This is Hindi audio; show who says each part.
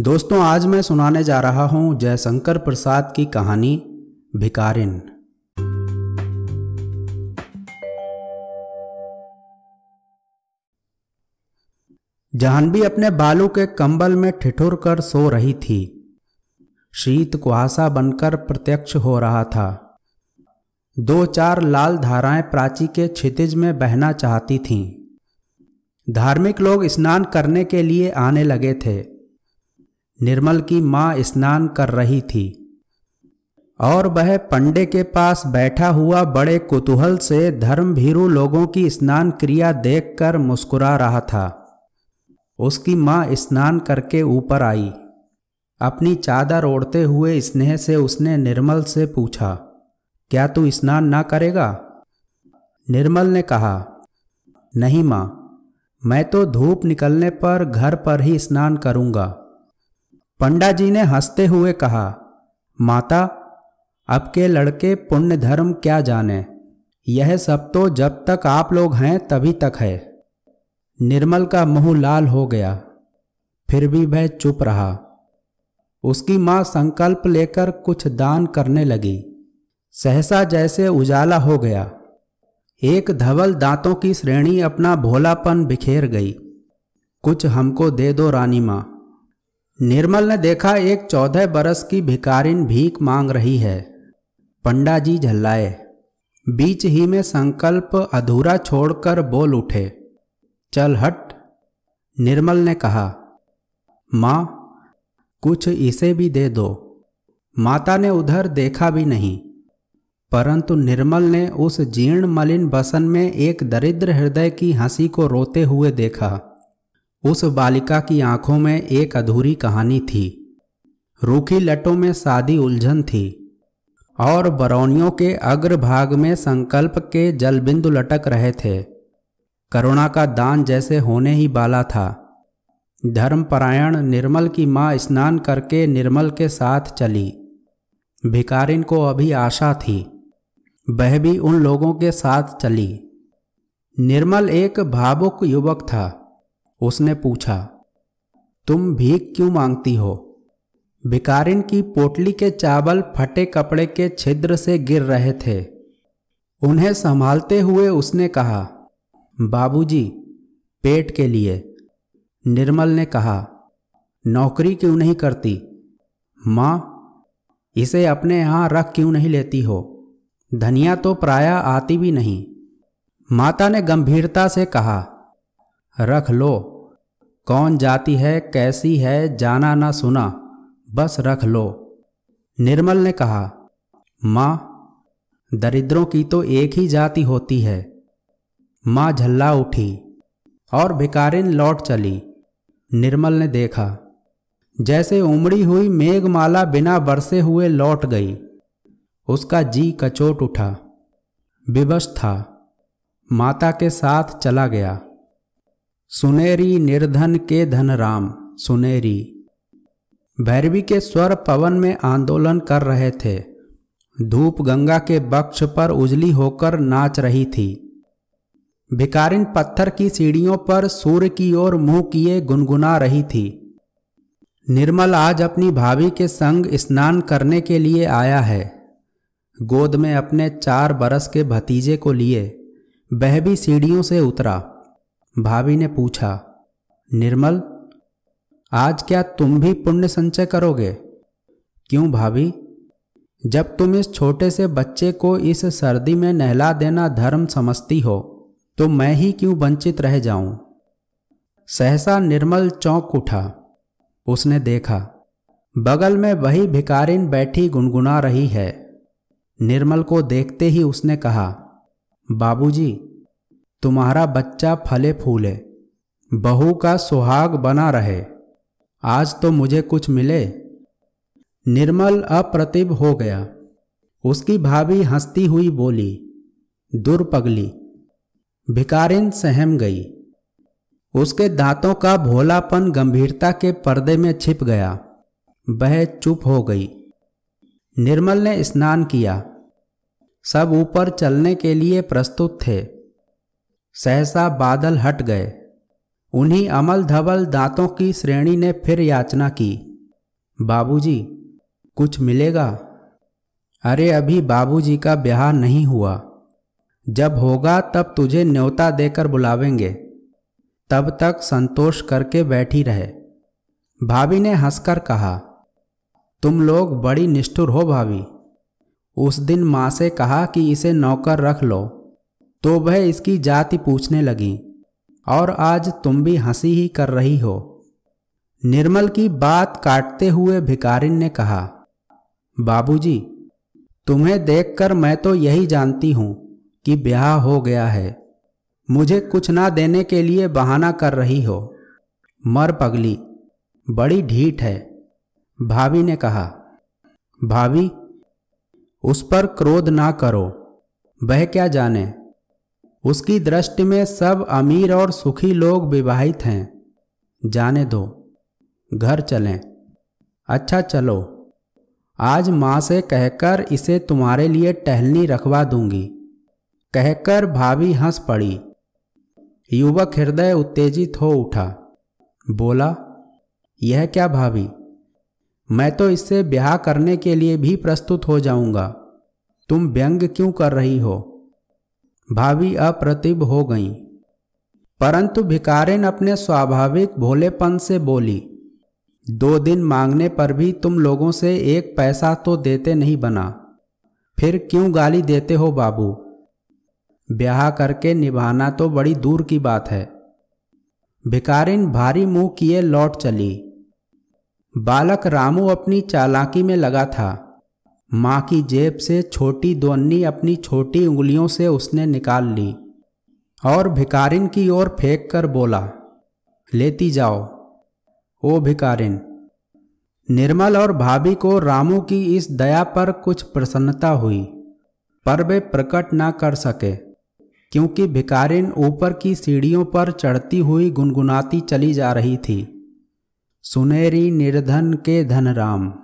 Speaker 1: दोस्तों, आज मैं सुनाने जा रहा हूँ जयशंकर प्रसाद की कहानी, भिकारिन। जाह्नवी अपने बालों के कंबल में ठिठुर कर सो रही थी। शीत कुहासा बनकर प्रत्यक्ष हो रहा था। दो चार लाल धाराएँ प्राची के क्षितिज में बहना चाहती थीं। धार्मिक लोग स्नान करने के लिए आने लगे थे। निर्मल की माँ स्नान कर रही थी। और वह पंडे के पास बैठा हुआ बड़े कुतूहल से धर्म लोगों की स्नान क्रिया देखकर मुस्कुरा रहा था। उसकी माँ स्नान करके ऊपर आई। अपनी चादर ओढ़ते हुए स्नेह से उसने निर्मल से पूछा, क्या तू स्नान ना करेगा? निर्मल ने कहा, नहीं माँ, मैं तो धूप निकलने पर घर पर ही स्नान करूँगा। पंडा जी ने हँसते हुए कहा, माता, अब के लड़के पुण्य धर्म क्या जाने? यह सब तो जब तक आप लोग हैं तभी तक है। निर्मल का मुँह लाल हो गया। फिर भी वह चुप रहा। उसकी माँ संकल्प लेकर कुछ दान करने लगी। सहसा जैसे उजाला हो गया। एक धवल दांतों की श्रेणी अपना भोलापन बिखेर गई। कुछ हमको दे दो रानी माँ। निर्मल ने देखा एक चौदह बरस की भिकारिन भीख मांग रही है। पंडा जी झल्लाए। बीच ही में संकल्प अधूरा छोड़कर बोल उठे। चल हट निर्मल ने कहा। माँ, कुछ इसे भी दे दो। माता ने उधर देखा भी नहीं। परंतु निर्मल ने उस जीर्ण मलिन बसन में एक दरिद्र हृदय की हँसी को रोते हुए देखा। उस बालिका की आँखों में एक अधूरी कहानी थी। रूखी लटों में सादी उलझन थी और बरौनियों के अग्रभाग में संकल्प के जलबिंदु लटक रहे थे। करुणा का दान जैसे होने ही बाला था। धर्मपरायण निर्मल की माँ स्नान करके निर्मल के साथ चली। भिकारिन को अभी आशा थी। वह भी उन लोगों के साथ चली। निर्मल एक भावुक युवक था। उसने पूछा तुम भीख क्यों मांगती हो? भिकारिन की पोटली के चावल फटे कपड़े के छिद्र से गिर रहे थे। उन्हें संभालते हुए उसने कहा बाबूजी, पेट के लिए। निर्मल ने कहा नौकरी क्यों नहीं करती? माँ इसे अपने यहाँ रख क्यों नहीं लेती हो? धनिया तो प्राय आती भी नहीं। माता ने गंभीरता से कहा रख लो। कौन जाती है, कैसी है, जाना ना सुना, बस रख लो। निर्मल ने कहा, माँ, दरिद्रों की तो एक ही जाति होती है। माँ झल्ला उठी और भिकारिन लौट चली। निर्मल ने देखा, जैसे उमड़ी हुई मेघमाला बिना बरसे हुए लौट गई, उसका जी कचोट उठा, विवश था, माता के साथ चला गया। सुनेरी निर्धन के धन राम सुनेरी भैरवी के स्वर पवन में आंदोलन कर रहे थे। धूप गंगा के बक्ष पर उजली होकर नाच रही थी। भिकारिन पत्थर की सीढ़ियों पर सूर्य की ओर मुँह किए गुनगुना रही थी। निर्मल आज अपनी भाभी के संग स्नान करने के लिए आया है। गोद में अपने चार बरस के भतीजे को लिए। वह भी सीढ़ियों से उतरा। भाभी ने पूछा, निर्मल, आज क्या तुम भी पुण्य संचय करोगे? क्यों भाभी? जब तुम इस छोटे से बच्चे को इस सर्दी में नहला देना धर्म समझती हो तो मैं ही क्यों वंचित रह जाऊँ? सहसा निर्मल चौंक उठा। उसने देखा, बगल में वही भिकारिन बैठी गुनगुना रही है। निर्मल को देखते ही उसने कहा, बाबूजी तुम्हारा बच्चा फले फूले, बहू का सुहाग बना रहे, आज तो मुझे कुछ मिले। निर्मल अप्रतिभ हो गया। उसकी भाभी हंसती हुई बोली दुर्पगली भिकारिन सहम गई। उसके दांतों का भोलापन गंभीरता के पर्दे में छिप गया। वह चुप हो गई। निर्मल ने स्नान किया। सब ऊपर चलने के लिए प्रस्तुत थे। सहसा बादल हट गए। उन्हीं अमल धवल दांतों की श्रेणी ने फिर याचना की। बाबूजी, कुछ मिलेगा? अरे अभी बाबूजी का ब्याह नहीं हुआ। जब होगा तब तुझे न्योता देकर बुलावेंगे। तब तक संतोष करके बैठी रहे। भाभी ने हंसकर कहा, तुम लोग बड़ी निष्ठुर हो भाभी। उस दिन माँ से कहा कि इसे नौकर रख लो। तो वह इसकी जाति पूछने लगी और आज तुम भी हँसी ही कर रही हो? निर्मल की बात काटते हुए भिकारिन ने कहा बाबूजी, तुम्हें देखकर मैं तो यही जानती हूँ कि ब्याह हो गया है। मुझे कुछ ना देने के लिए बहाना कर रही हो। मर पगली बड़ी ढीठ है। भाभी ने कहा भाभी उस पर क्रोध ना करो वह क्या जाने? उसकी दृष्टि में सब अमीर और सुखी लोग विवाहित हैं। जाने दो। घर चलें। अच्छा चलो। आज माँ से कहकर इसे तुम्हारे लिए टहलनी रखवा दूँगी। कहकर भाभी हंस पड़ी। युवक हृदय उत्तेजित हो उठा। बोला, यह क्या भाभी? मैं तो इससे ब्याह करने के लिए भी प्रस्तुत हो जाऊँगा। तुम व्यंग क्यों कर रही हो? भाभी अप्रतिभ हो गईं। परंतु भिकारिन अपने स्वाभाविक भोलेपन से बोली, दो दिन मांगने पर भी तुम लोगों से एक पैसा तो देते नहीं बना। फिर क्यों गाली देते हो बाबू? ब्याह करके निभाना तो बड़ी दूर की बात है। भिकारिन भारी मुँह किए लौट चली। बालक रामू अपनी चालाकी में लगा था। माँ की जेब से छोटी दोन्नी अपनी छोटी उंगलियों से उसने निकाल ली और भिकारिन की ओर फेंक कर बोला, लेती जाओ, ओ भिकारिन निर्मल और भाभी को रामू की इस दया पर कुछ प्रसन्नता हुई, पर वे प्रकट ना कर सके, क्योंकि भिकारिन ऊपर की सीढ़ियों पर चढ़ती हुई गुनगुनाती चली जा रही थी। सुनेरी निर्धन के धन राम